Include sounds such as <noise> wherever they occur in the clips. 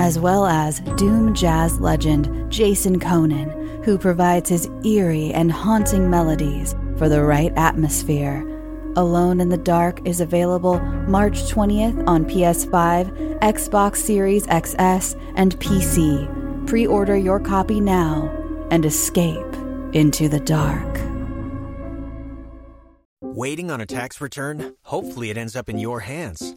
as well as Doom jazz legend Jason Köhnen, who provides his eerie and haunting melodies for the right atmosphere. Alone in the Dark is available March 20th on PS5, Xbox Series XS, and PC. Pre order your copy now and escape into the dark. Waiting on a tax return? Hopefully, it ends up in your hands.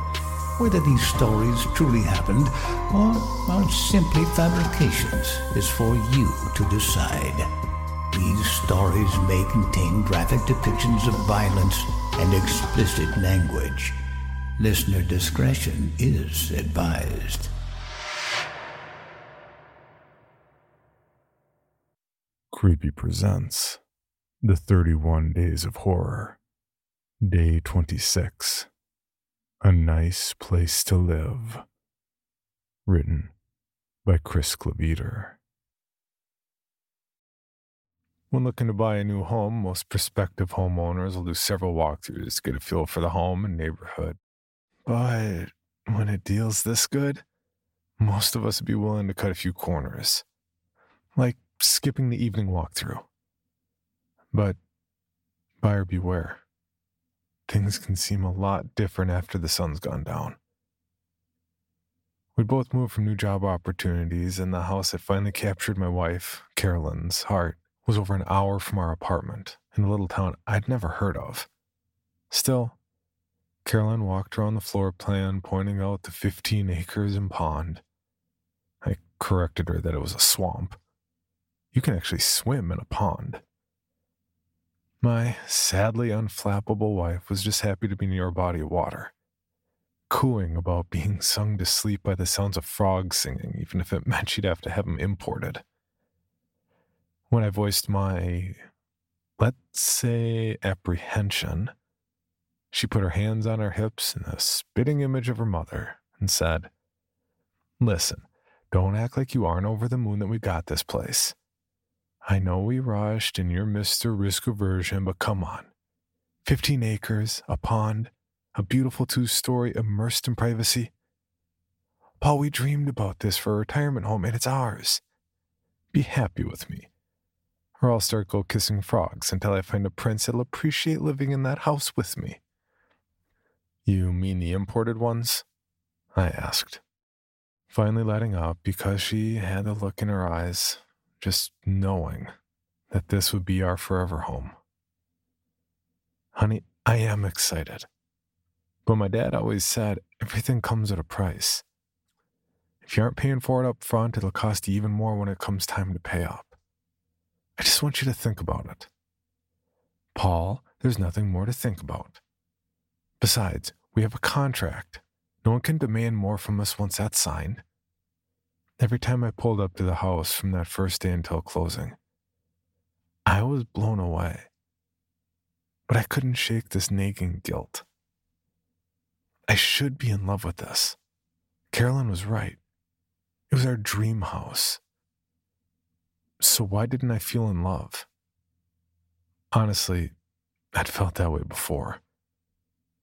Whether these stories truly happened or are simply fabrications is for you to decide. These stories may contain graphic depictions of violence and explicit language. Listener discretion is advised. Creepy presents The 31 Days of Horror, Day 26 A Nice Place to Live. Written by Chris Klavetter. When looking to buy a new home, most prospective homeowners will do several walkthroughs to get a feel for the home and neighborhood. But when a deal's this good, most of us would be willing to cut a few corners, like skipping the evening walkthrough. But buyer beware. Things can seem a lot different after the sun's gone down. We'd both moved from new job opportunities, and the house that finally captured my wife, Carolyn's, heart was over an hour from our apartment in a little town I'd never heard of. Still, Caroline walked around the floor plan, pointing out the 15 acres and pond. I corrected her that it was a swamp. You can actually swim in a pond. My sadly unflappable wife was just happy to be near a body of water, cooing about being <laughs> sung to sleep by the sounds of frogs singing, even if it <laughs> meant she'd have to have them imported. When I voiced my, let's say, apprehension, she put her hands on her hips in the spitting image of her mother and said, Listen, don't act like you aren't over the moon that we got this place. I know we rushed and you're Mr. Risk Aversion, but come on. 15 acres, a pond, a beautiful two story immersed in privacy. Paul, we dreamed about this for a retirement home and it's ours. Be happy with me. Or I'll start go kissing frogs until I find a prince that'll appreciate living in that house with me. You mean the imported ones? I asked, finally letting up because she had a look in her eyes, just knowing that this would be our forever home. Honey, I am excited. But my dad always said everything comes at a price. If you aren't paying for it up front, it'll cost you even more when it comes time to pay up. I just want you to think about it. Paul there's nothing more to think about. Besides, we have a contract. No one can demand more from us once that's signed. Every time I pulled up to the house from that first day until closing, I was blown away. But I couldn't shake this nagging guilt. I should be in love with this. Carolyn was right. It was our dream house. So why didn't I feel in love? Honestly, I'd felt that way before.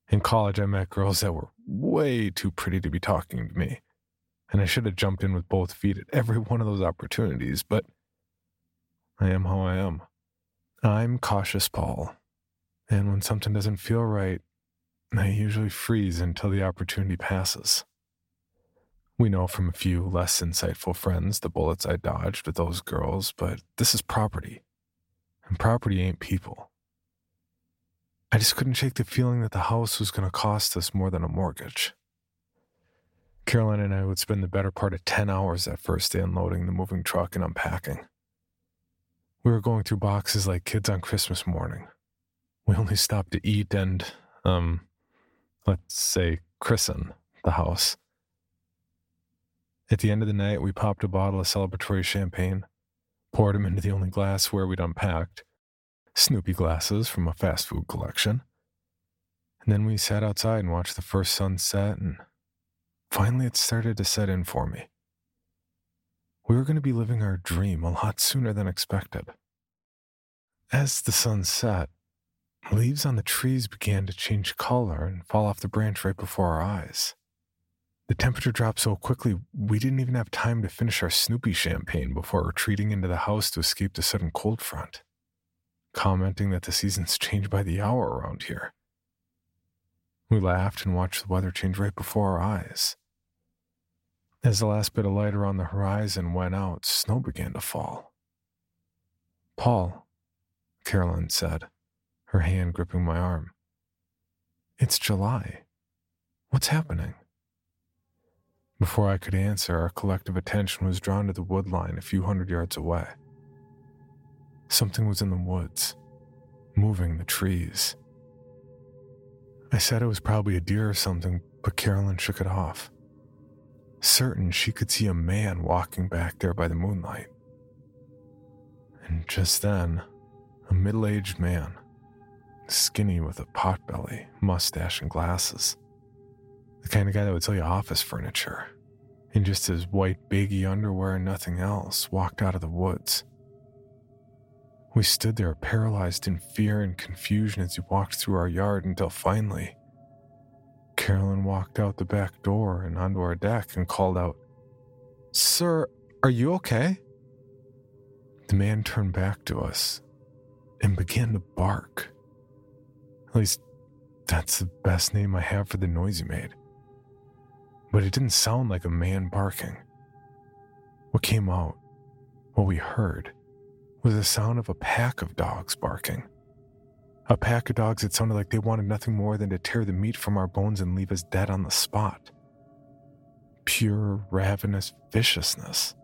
In college, I met girls that were way too pretty to be talking to me, and I should have jumped in with both feet at every one of those opportunities, but I am how I am. I'm cautious, Paul, and when something doesn't feel right, I usually freeze until the opportunity passes. We know from a few less insightful friends the bullets I dodged with those girls, but this is property. And property ain't people. I just couldn't shake the feeling that the house was going to cost us more than a mortgage. Caroline and I would spend the better part of 10 hours that first day unloading the moving truck and unpacking. We were going through boxes like kids on Christmas morning. We only stopped to eat and, um, let's say, christen the house. At the end of the night, we popped a bottle of celebratory champagne, poured them into the only glassware we'd unpacked, Snoopy glasses from a fast food collection. And then we sat outside and watched the first sunset, and finally it started to set in for me. We were going to be living our dream a lot sooner than expected. As the sun set, leaves on the trees began to change color and fall off the branch right before our eyes. The temperature dropped so quickly, we didn't even have time to finish our Snoopy champagne before retreating into the house to escape the sudden cold front, commenting that the seasons change by the hour around here. We laughed and watched the weather change right before our eyes. As the last bit of light around the horizon went out, snow began to fall. Paul, Carolyn said, her hand gripping my arm. It's July. What's happening? Before I could answer, our collective attention was drawn to the wood line a few hundred yards away. Something was in the woods, moving the trees. I said it was probably a deer or something, but Carolyn shook it off. Certain she could see a man walking back there by the moonlight. And just then, a middle aged man, skinny with a potbelly, mustache, and glasses, the kind of guy that would sell you office furniture. In just his white baggy underwear and nothing else, walked out of the woods. We stood there paralyzed in fear and confusion as he walked through our yard until finally, Carolyn walked out the back door and onto our deck and called out, Sir, are you okay? The man turned back to us and began to bark. At least, that's the best name I have for the noise he made but it didn't sound like a man barking. What came out, what we heard, was the sound of a pack of dogs barking. A pack of dogs that sounded like they wanted nothing more than to tear the meat from our bones and leave us dead on the spot. Pure, ravenous viciousness.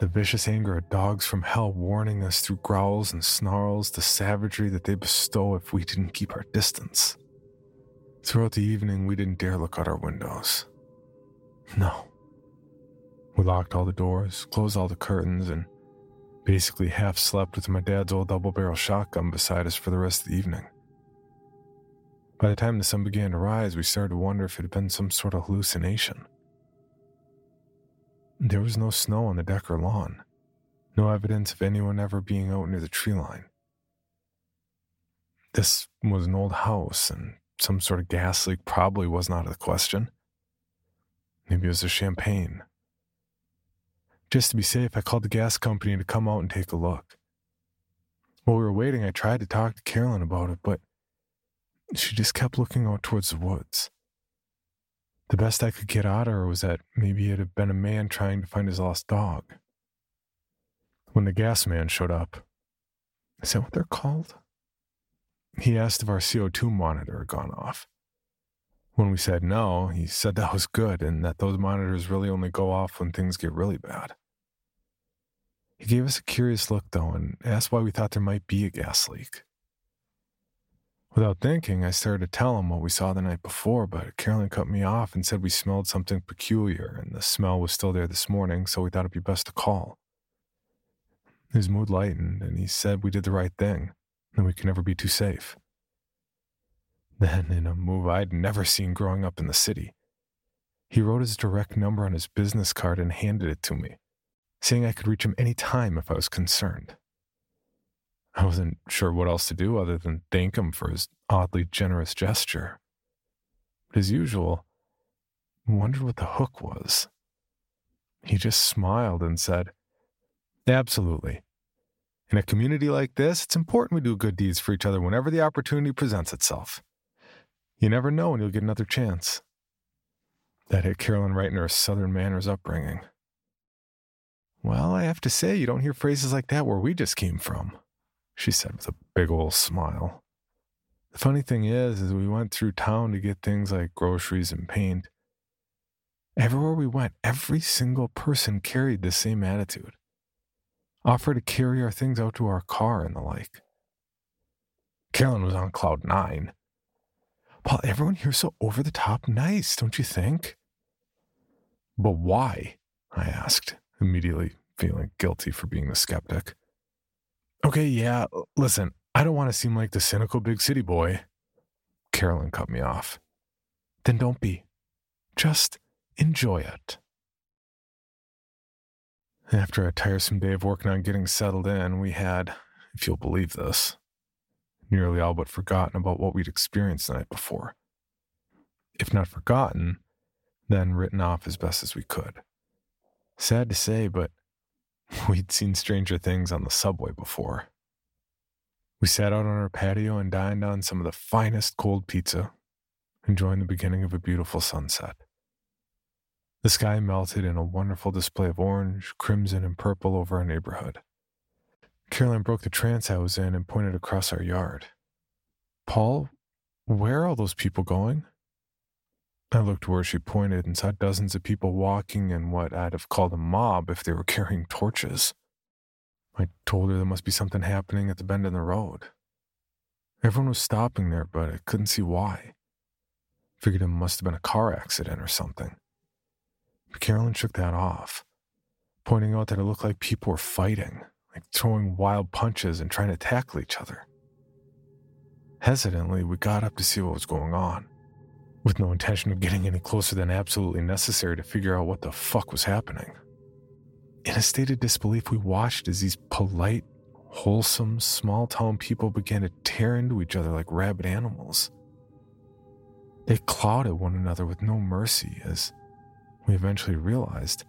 The vicious anger of dogs from hell warning us through growls and snarls the savagery that they bestow if we didn't keep our distance. Throughout the evening, we didn't dare look out our windows. No. We locked all the doors, closed all the curtains, and basically half slept with my dad's old double barrel shotgun beside us for the rest of the evening. By the time the sun began to rise, we started to wonder if it had been some sort of hallucination. There was no snow on the deck or lawn, no evidence of anyone ever being out near the tree line. This was an old house, and some sort of gas leak probably wasn't out of the question. Maybe it was the champagne. Just to be safe, I called the gas company to come out and take a look. While we were waiting, I tried to talk to Carolyn about it, but she just kept looking out towards the woods. The best I could get out of her was that maybe it had been a man trying to find his lost dog. When the gas man showed up, is that what they're called? He asked if our CO2 monitor had gone off. When we said no, he said that was good and that those monitors really only go off when things get really bad. He gave us a curious look, though, and asked why we thought there might be a gas leak. Without thinking, I started to tell him what we saw the night before, but Carolyn cut me off and said we smelled something peculiar, and the smell was still there this morning, so we thought it'd be best to call. His mood lightened, and he said we did the right thing, and we could never be too safe. Then, in a move I'd never seen growing up in the city, he wrote his direct number on his business card and handed it to me, saying I could reach him any time if I was concerned. I wasn't sure what else to do other than thank him for his oddly generous gesture. But as usual, I wondered what the hook was. He just smiled and said, Absolutely. In a community like this, it's important we do good deeds for each other whenever the opportunity presents itself. You never know when you'll get another chance. That hit Carolyn right in her Southern manners upbringing. Well, I have to say, you don't hear phrases like that where we just came from she said with a big old smile. The funny thing is, is we went through town to get things like groceries and paint. Everywhere we went, every single person carried the same attitude. Offered to carry our things out to our car and the like. Carolyn was on cloud nine. Paul, everyone here's so over the top nice, don't you think? But why? I asked, immediately feeling guilty for being the skeptic. Okay, yeah, uh, listen, I don't want to seem like the cynical big city boy. Carolyn cut me off. Then don't be. Just enjoy it. After a tiresome day of working on getting settled in, we had, if you'll believe this, nearly all but forgotten about what we'd experienced the night before. If not forgotten, then written off as best as we could. Sad to say, but <laughs> We'd seen stranger things on the subway before. We sat out on our patio and dined on some of the finest cold pizza, enjoying the beginning of a beautiful sunset. The sky melted in a wonderful display of orange, crimson, and purple over our neighborhood. Caroline broke the trance I was in and pointed across our yard. Paul, where are all those people going? I looked where she pointed and saw dozens of people walking in what I'd have called a mob if they were <laughs> carrying torches. I told her there must be something happening at the bend in the road. Everyone was stopping there, but I couldn't see why. Figured it must have been a car accident or something. But Carolyn shook that off, pointing out that it looked like people were fighting, like throwing wild punches and trying to tackle each other. Hesitantly, we got up to see what was going on with no intention of getting any closer than absolutely necessary to figure out what the fuck was happening. In a state of disbelief, we watched as these polite, wholesome, small town people began to tear into each other like rabid animals. They clawed at one another with no mercy, as we eventually realized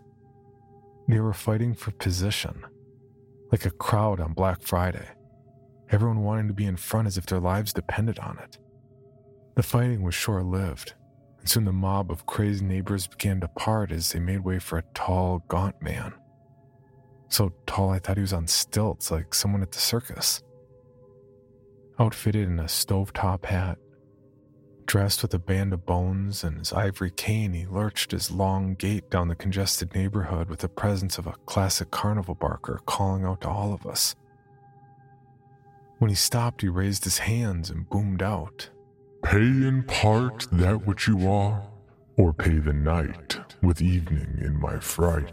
they were fighting for position, like a crowd on Black Friday, everyone wanting to be in front as if their lives depended on it. The fighting was short lived, and soon the mob of crazed neighbors began to part as they made way for a tall, gaunt man. So tall I thought he was on stilts like someone at the circus. Outfitted in a stovetop hat, dressed with a band of bones and his ivory cane, he lurched his long gait down the congested neighborhood with the presence of a classic carnival barker calling out to all of us. When he stopped, he raised his hands and boomed out, Pay in part that which you are, or pay the night with evening in my fright.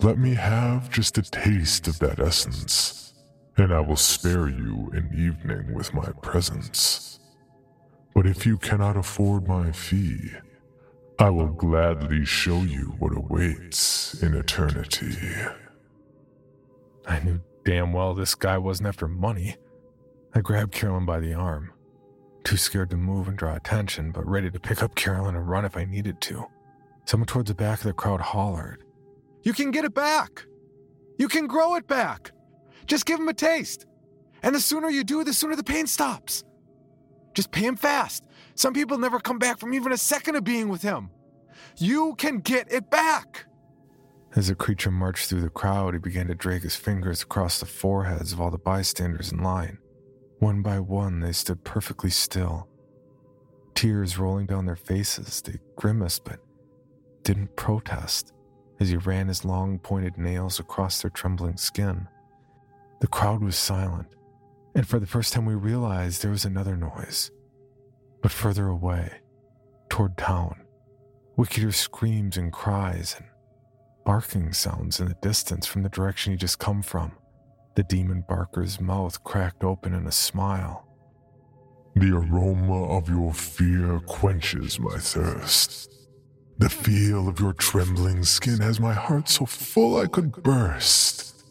Let me have just a taste of that essence, and I will spare you an evening with my presence. But if you cannot afford my fee, I will gladly show you what awaits in eternity. I knew damn well this guy wasn't after money. I grabbed Carolyn by the arm too scared to move and draw attention, but ready to pick up Carolyn and run if I needed to. Someone towards the back of the crowd hollered, You can get it back! You can grow it back! Just give him a taste! And the sooner you do, the sooner the pain stops. Just pay him fast. Some people never come back from even a second of being with him. You can get it back! As the creature marched through the crowd, he began to drag his fingers across the foreheads of all the bystanders in line. One by one, they stood perfectly still. Tears rolling down their faces, they grimaced but didn't protest as he ran his long pointed nails across their trembling skin. The crowd was silent, And for the first time, we realized there was another noise, but further away, toward town. Hear screams and cries and barking sounds in the distance from the direction he just come from. The demon barker's mouth cracked open in a smile. The aroma of your fear quenches my thirst. The feel of your trembling skin has my heart so full I could burst.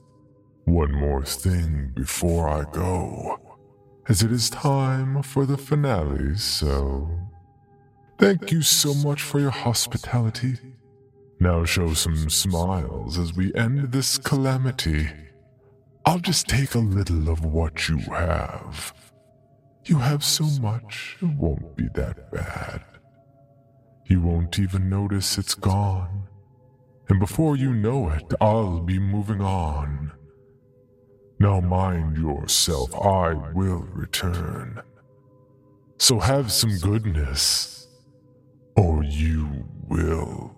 One more thing before I go, as it is time for the finale, so. Thank you so much for your hospitality. Now show some smiles as we end this calamity. I'll just take a little of what you have. You have so much, it won't be that bad. You won't even notice it's gone. And before you know it, I'll be moving on. Now mind yourself, I will return. So have some goodness, or you will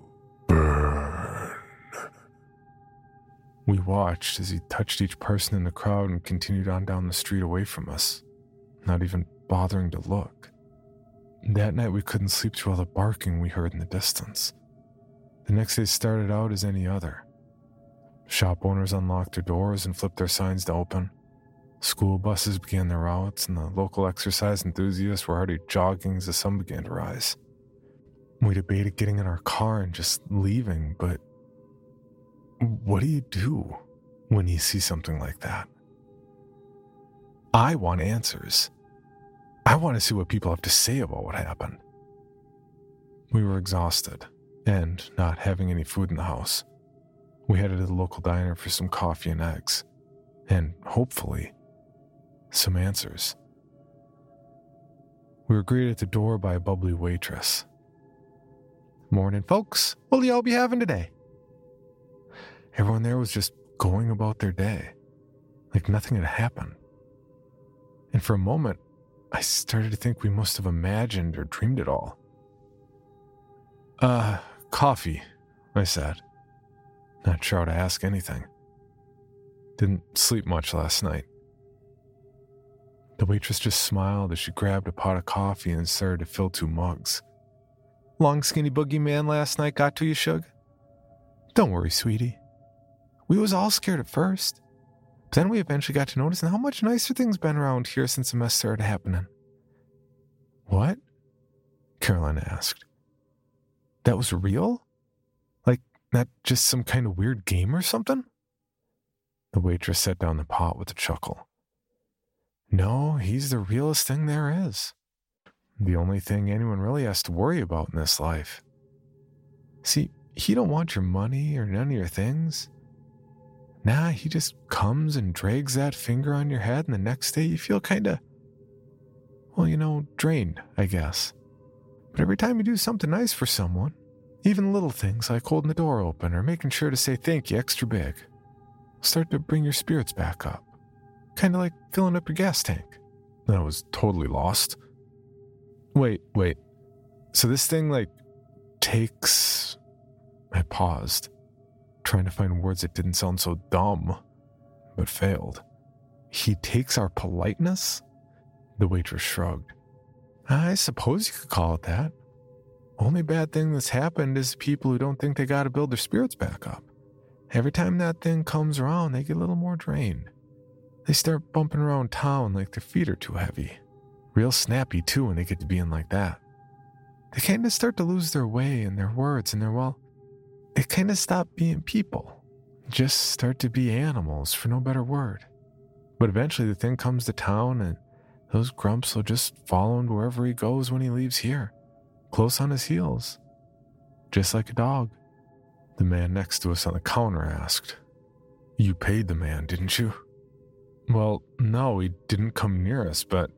We watched as he touched each person in the crowd and continued on down the street away from us not even bothering to look. That night, we couldn't sleep through all the barking we heard in the distance. The next day started out as any other. Shop owners unlocked their doors and flipped their signs to open. School buses began their routes, and the local exercise enthusiasts were already jogging as the sun began to rise. We debated getting in our car and just leaving, but what do you do when you see something like that? I want answers. I want to see what people have to say about what happened. We were exhausted and not having any food in the house. We headed to the local diner for some coffee and eggs, and hopefully, some answers. We were greeted at the door by a bubbly waitress. Morning, folks. What'll y'all be having today? Everyone there was just going about their day, like nothing had happened. And for a moment, I started to think we must have imagined or dreamed it all. Uh, coffee, I said. Not sure how to ask anything. Didn't sleep much last night. The waitress just smiled as she grabbed a pot of coffee and started to fill two mugs. Long skinny boogeyman last night got to you, Shug? Don't worry, sweetie. We was all scared at first. But Then we eventually got to notice how much nicer things been around here since the mess started happening. What? Caroline asked. That was real? Like, not just some kind of weird game or something? The waitress set down the pot with a chuckle. No, he's the realest thing there is. The only thing anyone really has to worry about in this life. See, he don't want your money or none of your things. Nah, he just comes and drags that finger on your head, and the next day you feel kind of, well, you know, drained, I guess. But every time you do something nice for someone, even little things like holding the door open or making sure to say thank you extra big, start to bring your spirits back up. Kind of like filling up your gas tank. I was totally lost. Wait, wait. So this thing, like, takes. I paused trying to find words that didn't sound so dumb, but failed. He takes our politeness? The waitress shrugged. I suppose you could call it that. Only bad thing that's happened is people who don't think they gotta build their spirits back up. Every time that thing comes around, they get a little more drained. They start bumping around town like their feet are too heavy. Real snappy, too, when they get to being like that. They kind of start to lose their way and their words, and they're, well, they kind of stop being people, just start to be animals, for no better word. But eventually the thing comes to town, and those grumps will just follow him wherever he goes when he leaves here, close on his heels, just like a dog. The man next to us on the counter asked, You paid the man, didn't you? Well, no, he didn't come near us, but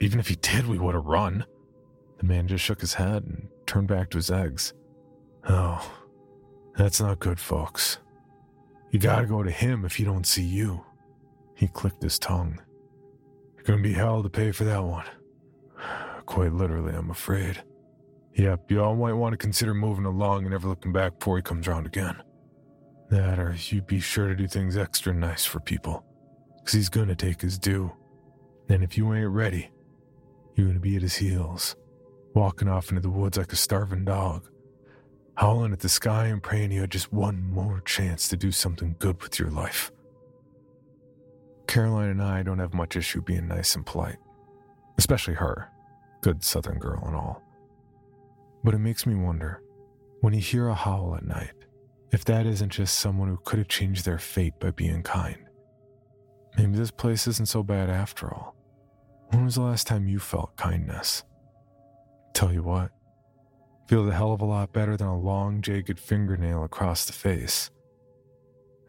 even if he did, we would have run. The man just shook his head and turned back to his eggs. Oh, that's not good, folks. You gotta go to him if he don't see you. He clicked his tongue. You're gonna be hell to pay for that one. <sighs> Quite literally, I'm afraid. Yep, you all might want to consider moving along and never looking back before he comes round again. That, or you'd be sure to do things extra nice for people, 'cause he's gonna take his due. And if you ain't ready, you're gonna be at his heels, walking off into the woods like a starving dog, howling at the sky and praying you had just one more chance to do something good with your life. Caroline and I don't have much issue being nice and polite, especially her, good southern girl and all. But it makes me wonder when you hear a howl at night, if that isn't just someone who could have changed their fate by being kind. Maybe this place isn't so bad after all. When was the last time you felt kindness? Tell you what, feels a hell of a lot better than a long, jagged fingernail across the face.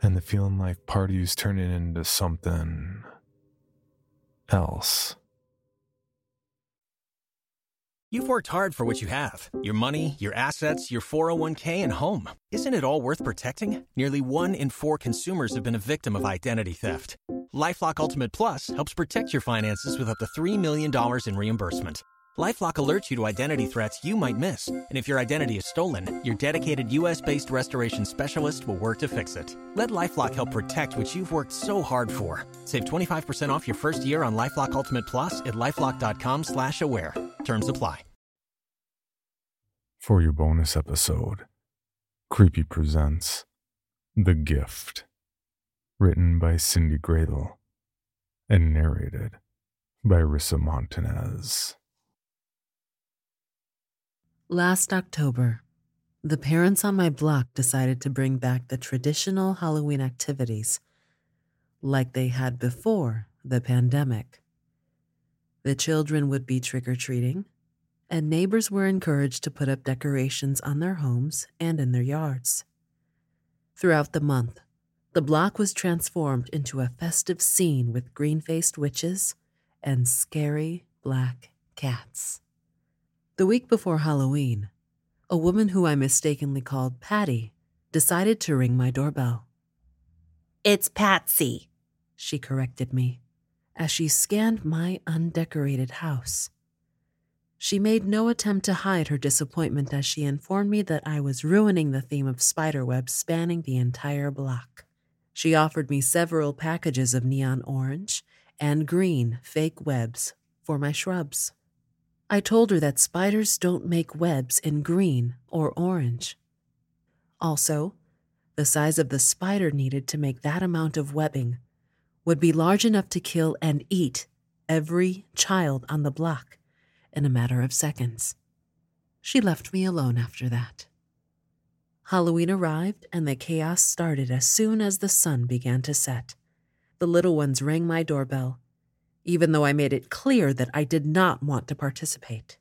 And the feeling like part of you's turning into something else. You've worked hard for what you have your money, your assets, your 401k, and home. Isn't it all worth protecting? Nearly one in four consumers have been a victim of identity theft. Lifelock Ultimate Plus helps protect your finances with up to $3 million in reimbursement. LifeLock alerts you to identity threats you might miss, and if your identity is stolen, your dedicated U.S.-based restoration specialist will work to fix it. Let LifeLock help protect what you've worked so hard for. Save 25% off your first year on LifeLock Ultimate Plus at lifeLock.com/slash-aware. Terms apply. For your bonus episode, Creepy presents The Gift, written by Cyndi Gradel and narrated by Rissa Montanez. Last October, the parents on my block decided to bring back the traditional Halloween activities like they had before the pandemic. The children would be trick or treating, and neighbors were encouraged to put up decorations on their homes and in their yards. Throughout the month, the block was transformed into a festive scene with green faced witches and scary black cats. The week before Halloween, a woman who I mistakenly called Patty decided to ring my doorbell. It's Patsy, she corrected me as she scanned my undecorated house. She made no attempt to hide her disappointment as she informed me that I was ruining the theme of spiderwebs spanning the entire block. She offered me several packages of neon orange and green fake webs for my shrubs. I told her that spiders don't make webs in green or orange. Also, the size of the spider needed to make that amount of webbing would be large enough to kill and eat every child on the block in a matter of seconds. She left me alone after that. Halloween arrived and the chaos started as soon as the sun began to set. The little ones rang my doorbell, even though I made it clear that I did not want to participate.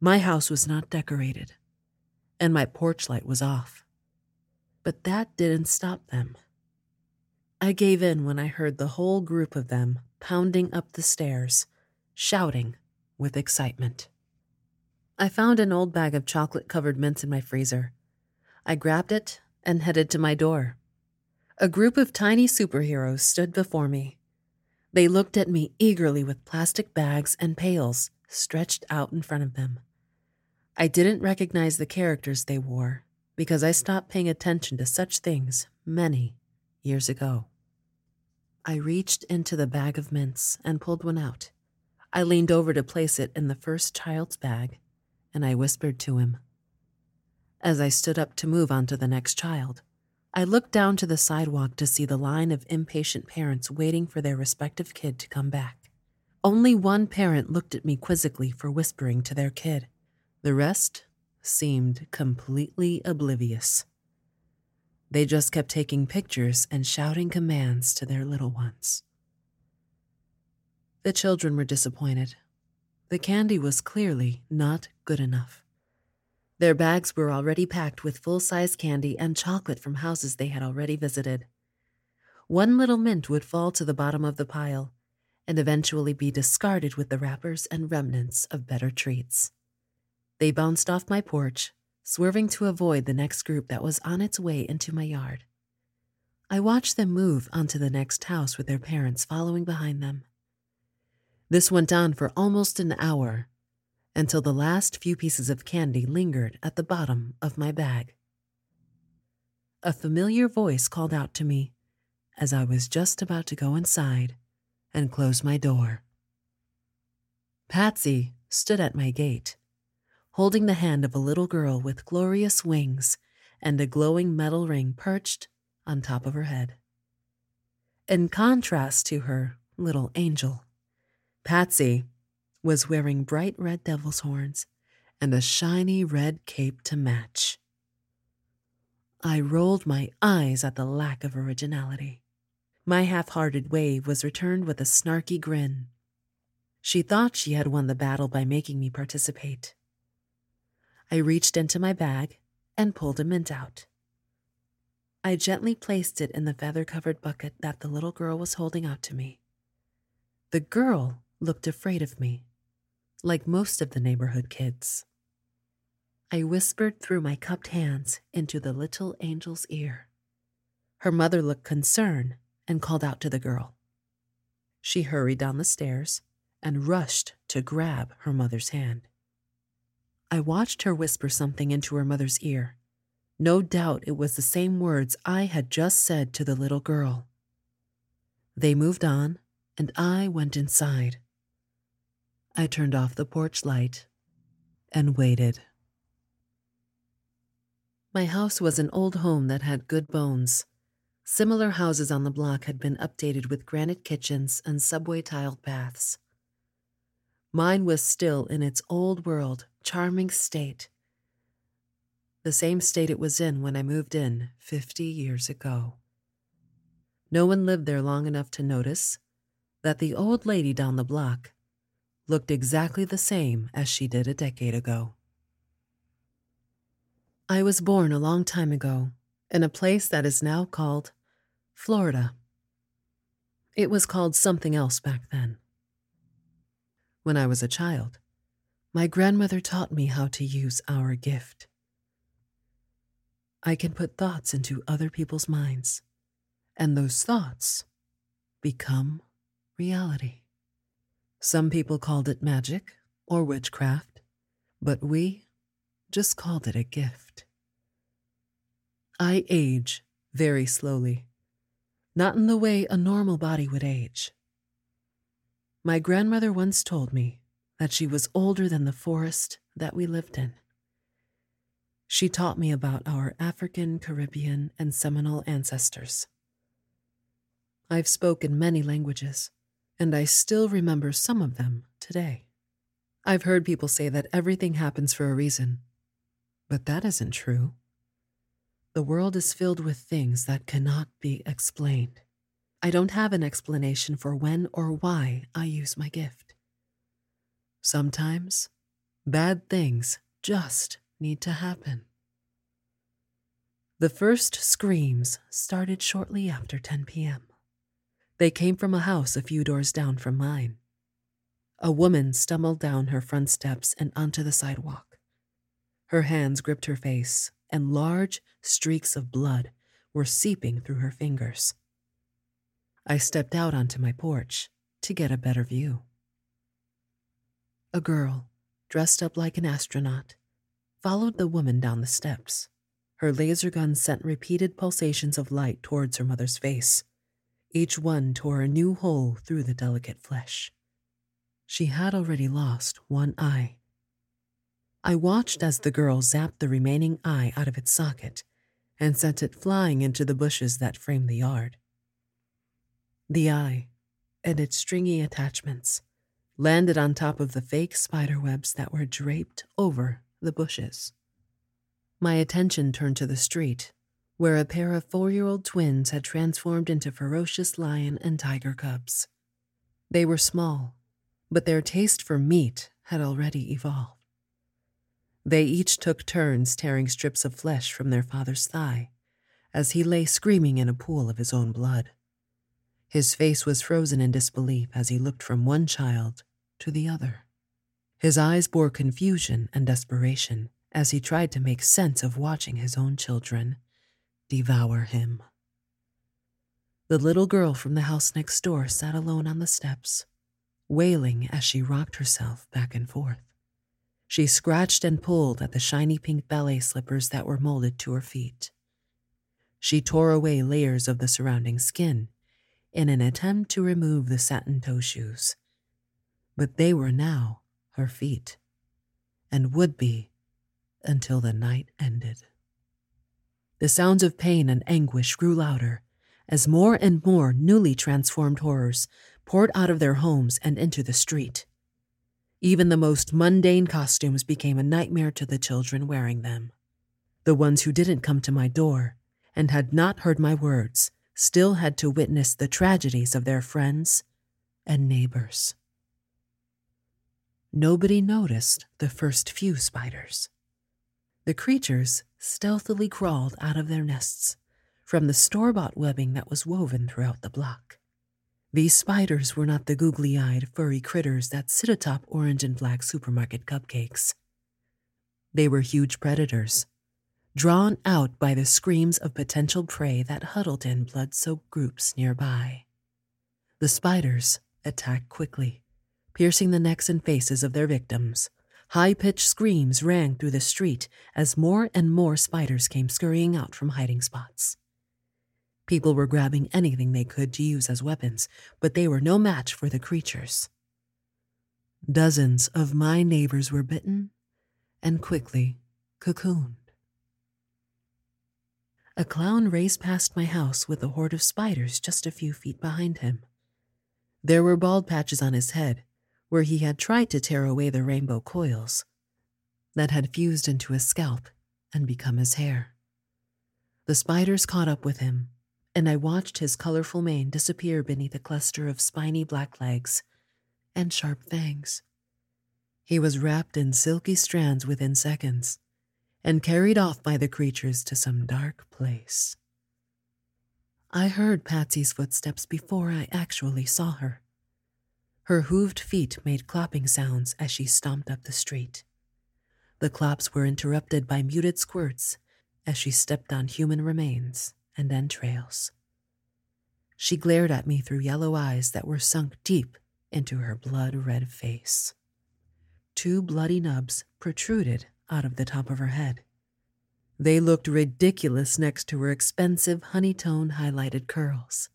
My house was not decorated, and my porch light was off. But that didn't stop them. I gave in when I heard the whole group of them pounding up the stairs, shouting with excitement. I found an old bag of chocolate covered mints in my freezer. I grabbed it and headed to my door. A group of tiny superheroes stood before me. They looked at me eagerly with plastic bags and pails stretched out in front of them. I didn't recognize the characters they wore because I stopped paying attention to such things many years ago. I reached into the bag of mints and pulled one out. I leaned over to place it in the first child's bag, and I whispered to him. As I stood up to move on to the next child, I looked down to the sidewalk to see the line of impatient parents waiting for their respective kid to come back. Only one parent looked at me quizzically for whispering to their kid. The rest seemed completely oblivious. They just kept taking pictures and shouting commands to their little ones. The children were disappointed. The candy was clearly not good enough. Their bags were already packed with full size candy and chocolate from houses they had already visited. One little mint would fall to the bottom of the pile and eventually be discarded with the wrappers and remnants of better treats. They bounced off my porch, swerving to avoid the next group that was on its way into my yard. I watched them move onto the next house with their parents following behind them. This went on for almost an hour until the last few pieces of candy lingered at the bottom of my bag. A familiar voice called out to me as I was just about to go inside and close my door. Patsy stood at my gate, holding the hand of a little girl with glorious wings and a glowing metal ring perched on top of her head. In contrast to her little angel, Patsy was wearing bright red devil's horns and a shiny red cape to match. I rolled my eyes at the lack of originality. My half hearted wave was returned with a snarky grin. She thought she had won the battle by making me participate. I reached into my bag and pulled a mint out. I gently placed it in the feather covered bucket that the little girl was holding out to me. The girl looked afraid of me, like most of the neighborhood kids. I whispered through my cupped hands into the little angel's ear. Her mother looked concerned and called out to the girl. She hurried down the stairs and rushed to grab her mother's hand. I watched her whisper something into her mother's ear. No doubt it was the same words I had just said to the little girl. They moved on, and I went inside. I turned off the porch light and waited. My house was an old home that had good bones. Similar houses on the block had been updated with granite kitchens and subway tiled baths. Mine was still in its old world, charming state. The same state it was in when I moved in 50 years ago. No one lived there long enough to notice that the old lady down the block looked exactly the same as she did a decade ago. I was born a long time ago in a place that is now called Florida. It was called something else back then. When I was a child, my grandmother taught me how to use our gift. I can put thoughts into other people's minds, and those thoughts become reality. Some people called it magic or witchcraft, but we just called it a gift. I age very slowly, not in the way a normal body would age. My grandmother once told me that she was older than the forest that we lived in. She taught me about our African, Caribbean, and Seminole ancestors. I've spoken many languages, and I still remember some of them today. I've heard people say that everything happens for a reason, but that isn't true. The world is filled with things that cannot be explained. I don't have an explanation for when or why I use my gift. Sometimes, bad things just need to happen. The first screams started shortly after 10 p.m. They came from a house a few doors down from mine. A woman stumbled down her front steps and onto the sidewalk. Her hands gripped her face, and large streaks of blood were seeping through her fingers. I stepped out onto my porch to get a better view. A girl, dressed up like an astronaut, followed the woman down the steps. Her laser gun sent repeated pulsations of light towards her mother's face. Each one tore a new hole through the delicate flesh. She had already lost one eye I watched as the girl zapped the remaining eye out of its socket and sent it flying into the bushes that framed the yard. The eye and its stringy attachments landed on top of the fake spider webs that were draped over the bushes. My attention turned to the street, where a pair of four year old twins had transformed into ferocious lion and tiger cubs. They were small, but their taste for meat had already evolved. They each took turns tearing strips of flesh from their father's thigh as he lay screaming in a pool of his own blood. His face was frozen in disbelief as he looked from one child to the other. His eyes bore confusion and desperation as he tried to make sense of watching his own children devour him. The little girl from the house next door sat alone on the steps, wailing as she rocked herself back and forth. She scratched and pulled at the shiny pink ballet slippers that were molded to her feet. She tore away layers of the surrounding skin in an attempt to remove the satin toe shoes. But they were now her feet, and would be until the night ended. The sounds of pain and anguish grew louder as more and more newly transformed horrors poured out of their homes and into the street. Even the most mundane costumes became a nightmare to the children wearing them. The ones who didn't come to my door and had not heard my words still had to witness the tragedies of their friends and neighbors. Nobody noticed the first few spiders. The creatures stealthily crawled out of their nests from the store bought webbing that was woven throughout the block. These spiders were not the googly eyed, furry critters that sit atop orange and black supermarket cupcakes. They were huge predators, drawn out by the screams of potential prey that huddled in blood soaked groups nearby. The spiders attacked quickly, piercing the necks and faces of their victims. High pitched screams rang through the street as more and more spiders came scurrying out from hiding spots. People were grabbing anything they could to use as weapons, but they were no match for the creatures. Dozens of my neighbors were bitten and quickly cocooned. A clown raced past my house with a horde of spiders just a few feet behind him. There were bald patches on his head, where he had tried to tear away the rainbow coils that had fused into his scalp and become his hair. The spiders caught up with him, and I watched his colorful mane disappear beneath a cluster of spiny black legs and sharp fangs. He was wrapped in silky strands within seconds and carried off by the creatures to some dark place. I heard Patsy's footsteps before I actually saw her. Her hooved feet made clopping sounds as she stomped up the street. The clops were interrupted by muted squirts as she stepped on human remains and entrails. She glared at me through yellow eyes that were sunk deep into her blood red face. Two bloody nubs protruded out of the top of her head. They looked ridiculous next to her expensive honey tone highlighted curls.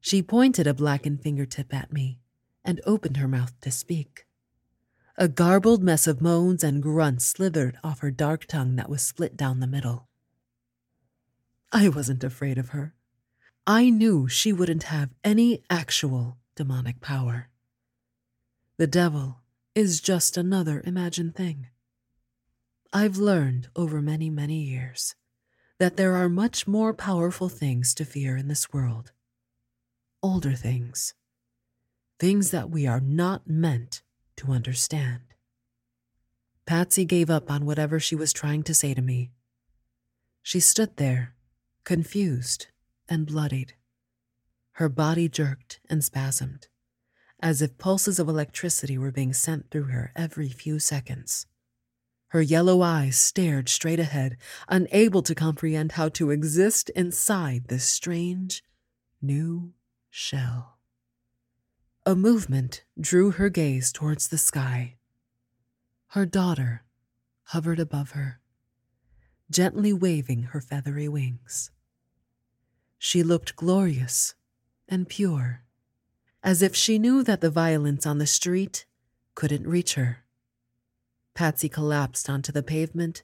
She pointed a blackened fingertip at me and opened her mouth to speak. A garbled mess of moans and grunts slithered off her dark tongue that was split down the middle. I wasn't afraid of her. I knew she wouldn't have any actual demonic power. The devil is just another imagined thing. I've learned over many, many years that there are much more powerful things to fear in this world. Older things. Things that we are not meant to understand. Patsy gave up on whatever she was trying to say to me. She stood there, confused and bloodied. Her body jerked and spasmed, as if pulses of electricity were being sent through her every few seconds. Her yellow eyes stared straight ahead, unable to comprehend how to exist inside this strange, new shell. A movement drew her gaze towards the sky. Her daughter hovered above her, gently waving her feathery wings. She looked glorious and pure, as if she knew that the violence on the street couldn't reach her. Patsy collapsed onto the pavement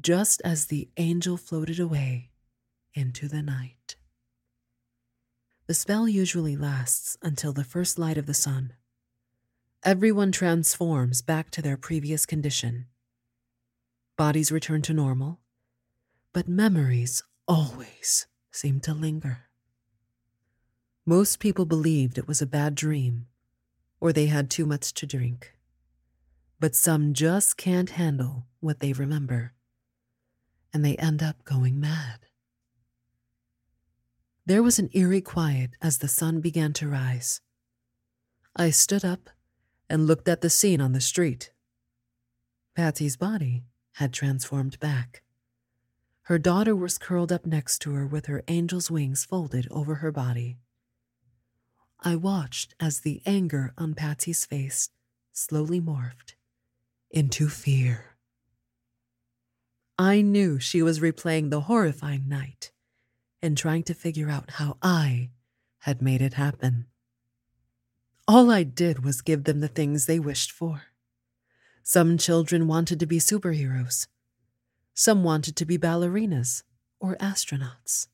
just as the angel floated away into the night. The spell usually lasts until the first light of the sun. Everyone transforms back to their previous condition. Bodies return to normal, but memories always seem to linger. Most people believed it was a bad dream or they had too much to drink but some just can't handle what they remember, and they end up going mad. There was an eerie quiet as the sun began to rise. I stood up and looked at the scene on the street. Patsy's body had transformed back. Her daughter was curled up next to her with her angel's wings folded over her body. I watched as the anger on Patsy's face slowly morphed into fear. I knew she was replaying the horrifying night and trying to figure out how I had made it happen. All I did was give them the things they wished for Some children wanted to be superheroes. Some wanted to be ballerinas or astronauts.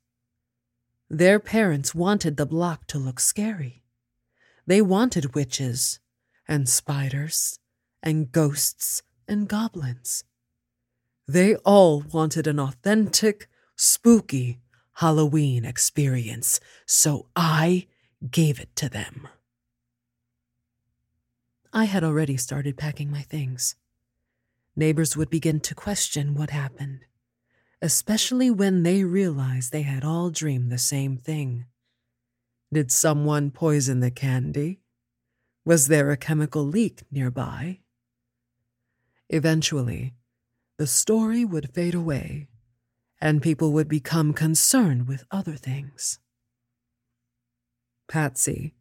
Their parents wanted the block to look scary. They wanted witches and spiders and ghosts and goblins. They all wanted an authentic, spooky Halloween experience, so I gave it to them. I had already started packing my things. Neighbors would begin to question what happened, especially when they realized they had all dreamed the same thing. Did someone poison the candy? Was there a chemical leak nearby? Eventually, the story would fade away and people would become concerned with other things. Patsy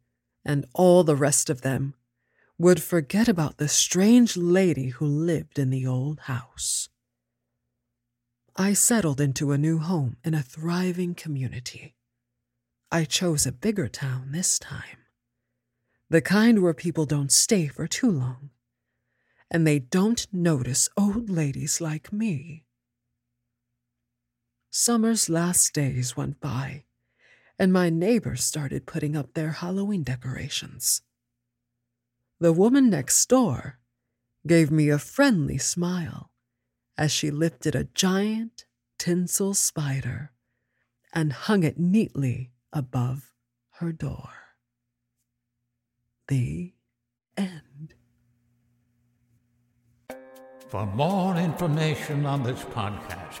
and all the rest of them would forget about the strange lady who lived in the old house. I settled into a new home in a thriving community. I chose a bigger town this time, the kind where people don't stay for too long, and they don't notice old ladies like me. Summer's last days went by, and my neighbors started putting up their Halloween decorations. The woman next door gave me a friendly smile as she lifted a giant tinsel spider and hung it neatly above her door. The end. For more information on this podcast,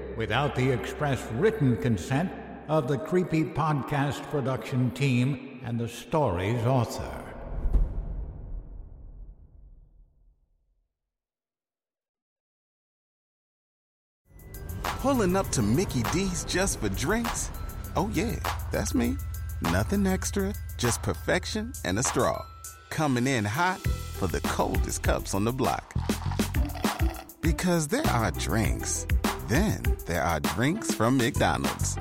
without the express written consent of the Creepy Podcast production team and the story's author. Pulling up to Mickey D's just for drinks? Oh, yeah, that's me. Nothing extra, just perfection and a straw. Coming in hot for the coldest cups on the block. Because there are drinks, then there are drinks from McDonald's.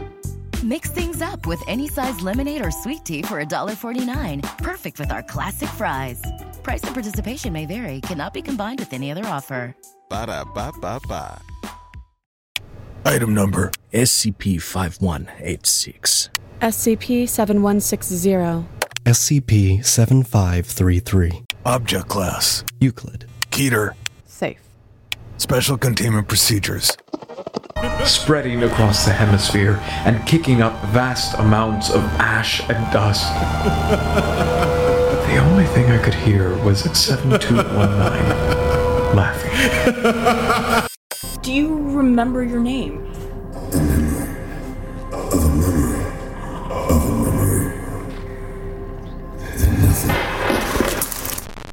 Mix things up with any size lemonade or sweet tea for $1.49. Perfect with our classic fries. Price and participation may vary, cannot be combined with any other offer. Ba da ba ba ba. Item number SCP 5186. SCP 7160. SCP 7533. Object Class Euclid. Keter. Safe. Special Containment Procedures. Spreading across the hemisphere and kicking up vast amounts of ash and dust. the only thing I could hear was 7219 laughing. Do you remember your name?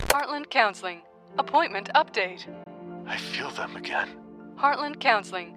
Heartland Counseling. Appointment update. I feel them again. Heartland Counseling.